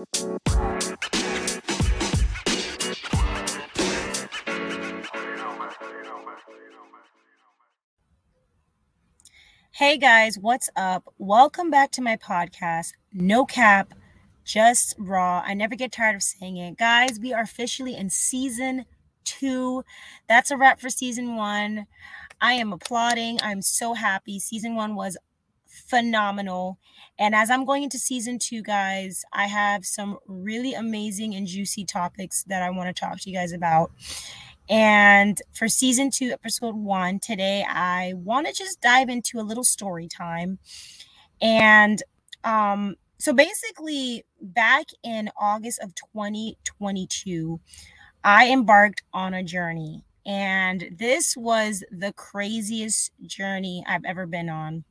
Hey guys, what's up? Welcome back to my podcast. No cap, just raw. I never get tired of saying it. Guys, we are officially in season two. That's a wrap for season one. I am applauding. I'm so happy. Season one was phenomenal. And as I'm going into season two, guys, I have some really amazing and juicy topics that I want to talk to you guys about. And for season two, episode one, today I want to just dive into a little story time. And um, so basically, back in August of 2022, I embarked on a journey. And this was the craziest journey I've ever been on.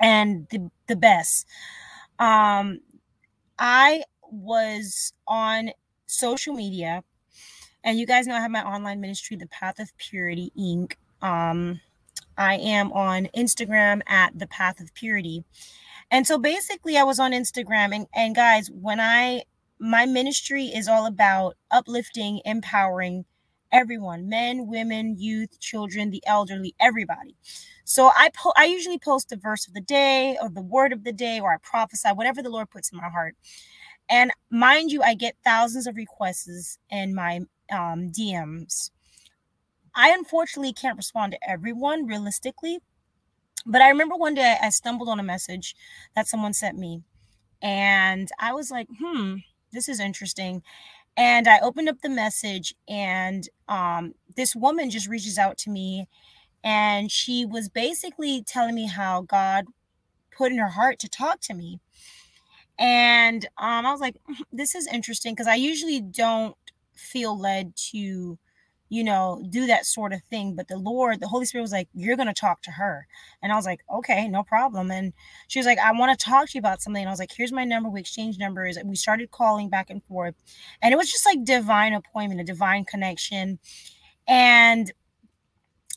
And the, the best. Um, I was on social media and you guys know I have my online ministry, The Path of Purity Inc. Um, I am on Instagram at The Path of Purity. And so basically, I was on Instagram. And, and guys, when I, my ministry is all about uplifting, empowering everyone men, women, youth, children, the elderly, everybody. So I po- I usually post a verse of the day or the word of the day or I prophesy whatever the Lord puts in my heart. And mind you, I get thousands of requests in my um, DMs. I unfortunately can't respond to everyone realistically, but I remember one day I stumbled on a message that someone sent me, and I was like, hmm, this is interesting. And I opened up the message, and um, this woman just reaches out to me, and she was basically telling me how God put in her heart to talk to me. And um, I was like, hmm, this is interesting because I usually don't feel led to you know do that sort of thing but the lord the holy spirit was like you're going to talk to her. And i was like okay no problem. And she was like i want to talk to you about something. And i was like here's my number. We exchanged numbers. And we started calling back and forth. And it was just like divine appointment a divine connection. And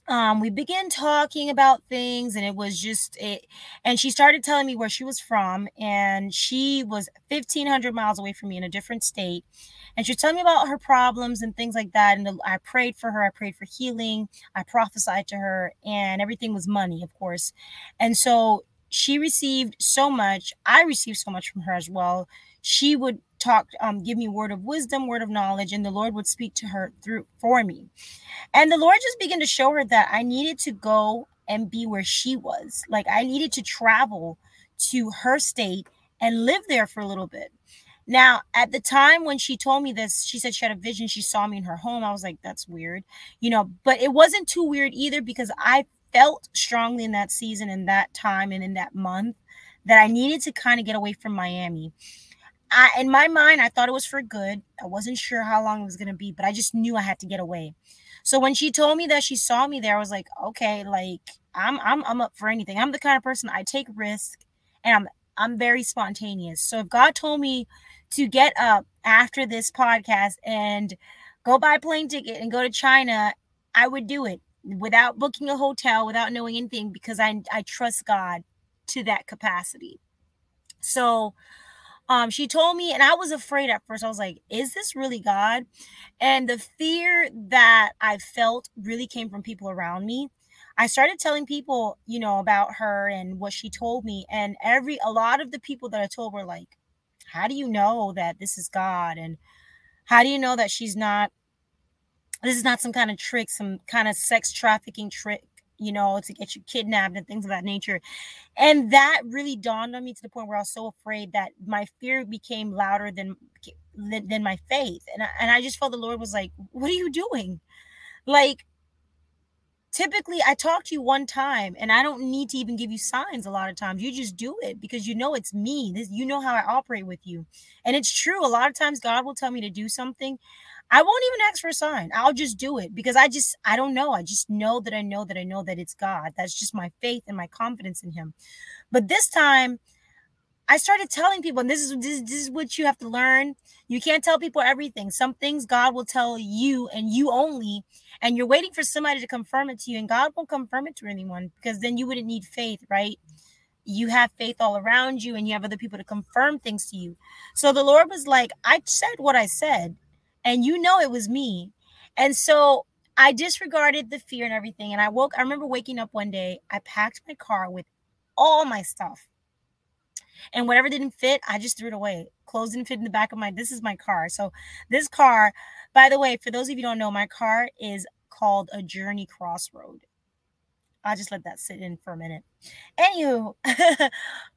um, we began talking about things and it was just it and she started telling me where she was from and she was 1500 miles away from me in a different state and she was telling me about her problems and things like that and i prayed for her i prayed for healing i prophesied to her and everything was money of course and so she received so much i received so much from her as well she would talk um, give me word of wisdom word of knowledge and the lord would speak to her through for me. And the lord just began to show her that i needed to go and be where she was. Like i needed to travel to her state and live there for a little bit. Now at the time when she told me this she said she had a vision. She saw me in her home. I was like that's weird you know but it wasn't too weird either because i felt strongly in that season in that time and in that month that i needed to kind of get away from miami I, in my mind, I thought it was for good. I wasn't sure how long it was going to be, but I just knew I had to get away. So when she told me that she saw me there, I was like, okay, like I'm I'm I'm up for anything. I'm the kind of person I take risk and I'm I'm very spontaneous. So if God told me to get up after this podcast and go buy a plane ticket and go to China, I would do it without booking a hotel, without knowing anything because I I trust God to that capacity. So um she told me and i was afraid at first. I was like is this really god? And the fear that i felt really came from people around me. I started telling people you know about her and what she told me and every a lot of the people that i told were like how do you know that this is god? and how do you know that she's not this is not some kind of trick some kind of sex trafficking trick you know, to get you kidnapped and things of that nature. And that really dawned on me to the point where I was so afraid that my fear became louder than than, than my faith. And I, and I just felt the Lord was like, "What are you doing?" Like typically I talk to you one time and I don't need to even give you signs a lot of times. You just do it because you know it's me. This you know how I operate with you. And it's true. A lot of times God will tell me to do something. I won't even ask for a sign. I'll just do it because I just I don't know. I just know that I know that I know that it's God. That's just my faith and my confidence in him. But this time I started telling people, and this is this, this is what you have to learn. You can't tell people everything. Some things God will tell you and you only, and you're waiting for somebody to confirm it to you, and God won't confirm it to anyone because then you wouldn't need faith, right? you have faith all around you and you have other people to confirm things to you. So the Lord was like, I said what I said, and you know it was me. And so I disregarded the fear and everything. And I woke, I remember waking up one day, I packed my car with all my stuff. And whatever didn't fit, I just threw it away. Clothes didn't fit in the back of my, this is my car. So this car, by the way, for those of you don't know, my car is called a Journey Crossroad. I'll just let that sit in for a minute. Anywho,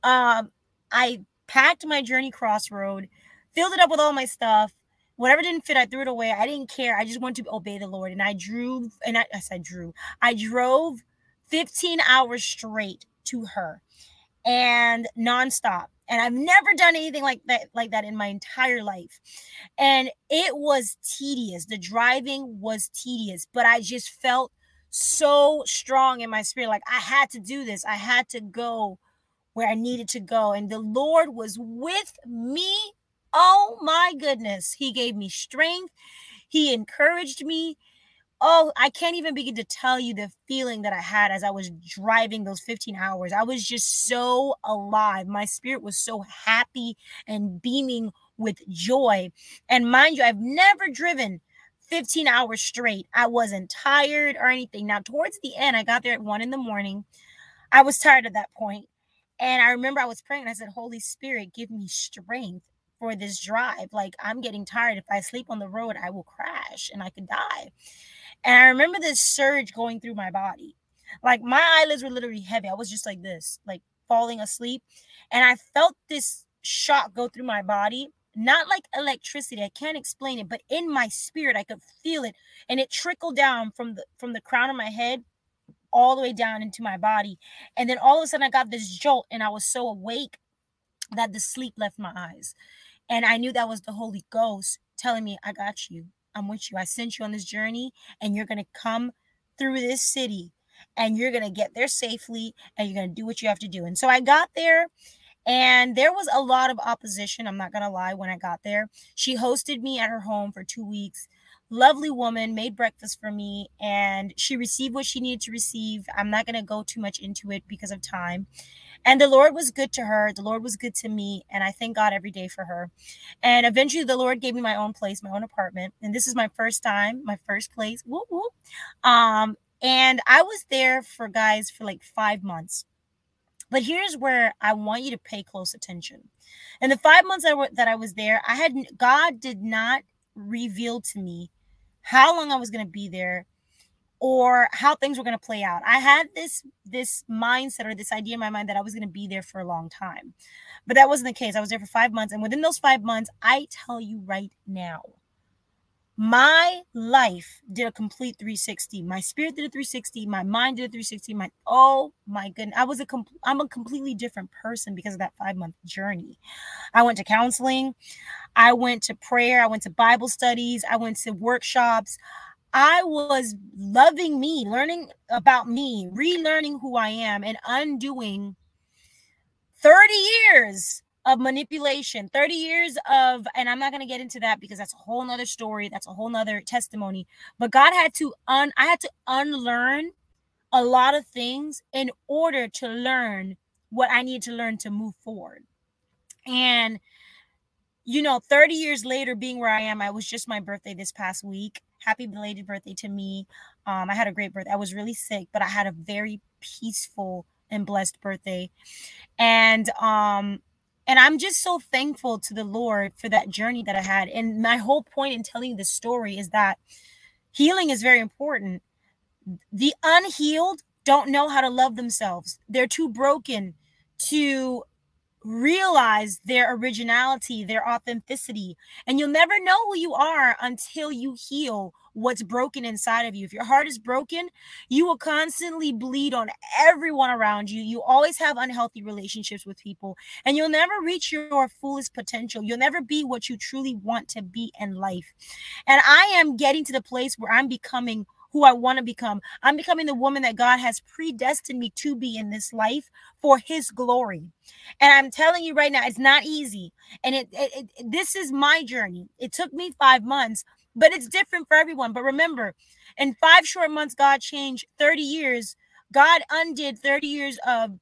um, I packed my Journey Crossroad, filled it up with all my stuff. Whatever didn't fit, I threw it away. I didn't care. I just wanted to obey the Lord. And I drew, and I, I said drew. I drove 15 hours straight to her and nonstop. And I've never done anything like that like that in my entire life. And it was tedious. The driving was tedious, but I just felt so strong in my spirit. Like I had to do this. I had to go where I needed to go. And the Lord was with me. Oh my goodness. He gave me strength. He encouraged me. Oh, I can't even begin to tell you the feeling that I had as I was driving those 15 hours. I was just so alive. My spirit was so happy and beaming with joy. And mind you, I've never driven 15 hours straight. I wasn't tired or anything. Now, towards the end, I got there at one in the morning. I was tired at that point. And I remember I was praying. I said, Holy Spirit, give me strength for this drive. Like, I'm getting tired. If I sleep on the road, I will crash and I could die. And I remember this surge going through my body. Like, my eyelids were literally heavy. I was just like this, like falling asleep. And I felt this shock go through my body not like electricity i can't explain it but in my spirit i could feel it and it trickled down from the from the crown of my head all the way down into my body and then all of a sudden i got this jolt and i was so awake that the sleep left my eyes and i knew that was the holy ghost telling me i got you i'm with you i sent you on this journey and you're going to come through this city and you're going to get there safely and you're going to do what you have to do and so i got there and there was a lot of opposition, I'm not going to lie, when I got there. She hosted me at her home for two weeks. Lovely woman, made breakfast for me, and she received what she needed to receive. I'm not going to go too much into it because of time. And the Lord was good to her. The Lord was good to me. And I thank God every day for her. And eventually, the Lord gave me my own place, my own apartment. And this is my first time, my first place. Whoop, whoop. Um, and I was there for guys for like five months. But here's where I want you to pay close attention. In the five months that I was there, I had God did not reveal to me how long I was going to be there or how things were going to play out. I had this this mindset or this idea in my mind that I was going to be there for a long time. But that wasn't the case. I was there for 5 months and within those 5 months, I tell you right now, my life did a complete 360 my spirit did a 360 my mind did a 360 my oh my goodness i was a com- i'm a completely different person because of that five month journey. I went to counseling. I went to prayer. I went to bible studies. I went to workshops i was loving me learning about me relearning who i am and undoing 30 years of manipulation 30 years of and i'm not going to get into that because that's a whole nother story that's a whole nother testimony but god had to un i had to unlearn a lot of things in order to learn what i need to learn to move forward. And you know 30 years later being where i am i was just my birthday this past week happy belated birthday to me um i had a great birthday i was really sick but i had a very peaceful and blessed birthday and um and I'm just so thankful to the Lord for that journey that I had. And my whole point in telling this story is that healing is very important. The unhealed don't know how to love themselves, they're too broken to realize their originality, their authenticity. And you'll never know who you are until you heal what's broken inside of you. If your heart is broken, you will constantly bleed on everyone around you. You always have unhealthy relationships with people, and you'll never reach your fullest potential. You'll never be what you truly want to be in life. And I am getting to the place where I'm becoming who I want to become. I'm becoming the woman that God has predestined me to be in this life for his glory. And I'm telling you right now, it's not easy. And it, it, it this is my journey. It took me 5 months, but it's different for everyone. But remember, in five short months, God changed 30 years. God undid 30 years of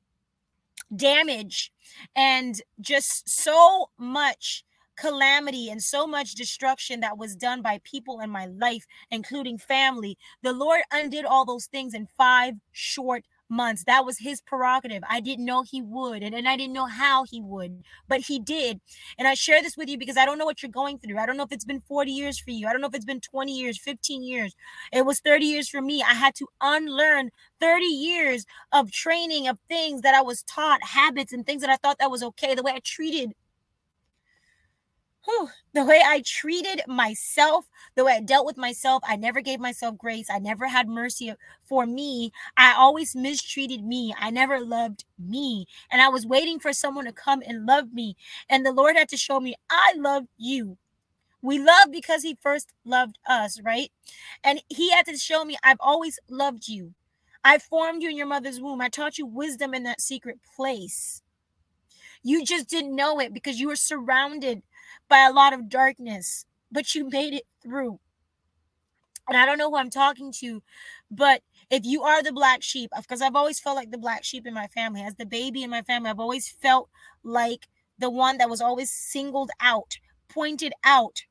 damage and just so much calamity and so much destruction that was done by people in my life, including family. The Lord undid all those things in five short months. That was his prerogative. I didn't know he would, and, and I didn't know how he would, but he did. And I share this with you because I don't know what you're going through. I don't know if it's been 40 years for you. I don't know if it's been 20 years, 15 years. It was 30 years for me. I had to unlearn 30 years of training of things that I was taught, habits and things that I thought that was okay, the way I treated whew, the way I treated myself, the way I dealt with myself, I never gave myself grace. I never had mercy for me. I always mistreated me. I never loved me. And I was waiting for someone to come and love me. And the Lord had to show me, I love you. We love because He first loved us, right? And He had to show me, I've always loved you. I formed you in your mother's womb. I taught you wisdom in that secret place. You just didn't know it because you were surrounded by a lot of darkness, but you made it through. And I don't know who I'm talking to, but if you are the black sheep, because I've always felt like the black sheep in my family, as the baby in my family, I've always felt like the one that was always singled out, pointed out.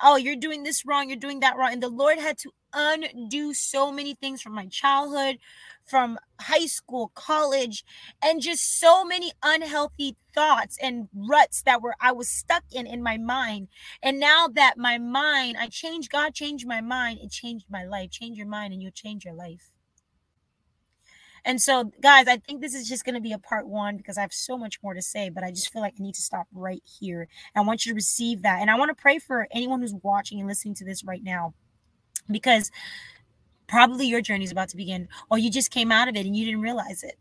Oh, you're doing this wrong, you're doing that wrong. And the Lord had to undo so many things from my childhood, from high school, college, and just so many unhealthy thoughts and ruts that were I was stuck in in my mind. And now that my mind, I changed, God changed my mind, it changed my life. Change your mind and you'll change your life. And so, guys, I think this is just going to be a part one because I have so much more to say, but I just feel like I need to stop right here. I want you to receive that. And I want to pray for anyone who's watching and listening to this right now because probably your journey is about to begin or you just came out of it and you didn't realize it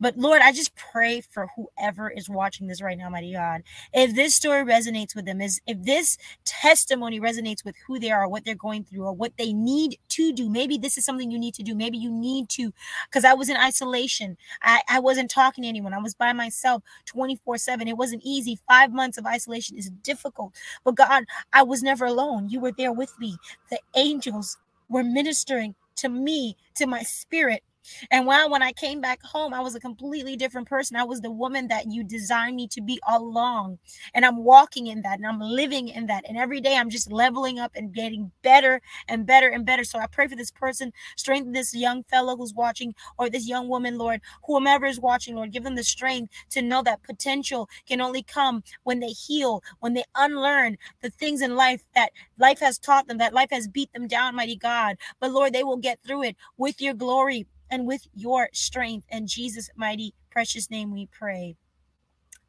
but Lord, I just pray for whoever is watching this right now, mighty God. If this story resonates with them, is if this testimony resonates with who they are, what they're going through, or what they need to do, maybe this is something you need to do. Maybe you need to, because I was in isolation. I, I wasn't talking to anyone. I was by myself 24 7. It wasn't easy. Five months of isolation is difficult. But God, I was never alone. You were there with me. The angels were ministering to me, to my spirit. And while when I came back home, I was a completely different person. I was the woman that you designed me to be all along. And I'm walking in that and I'm living in that. And every day I'm just leveling up and getting better and better and better. So I pray for this person, strengthen this young fellow who's watching or this young woman, Lord, whomever is watching, Lord, give them the strength to know that potential can only come when they heal, when they unlearn the things in life that life has taught them, that life has beat them down, mighty God. But Lord, they will get through it with your glory and with your strength. In Jesus' mighty, precious name we pray.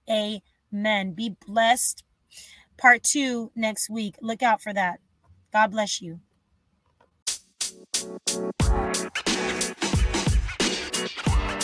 Amen. Be blessed. Part two next week. Look out for that. God bless you. Thank you.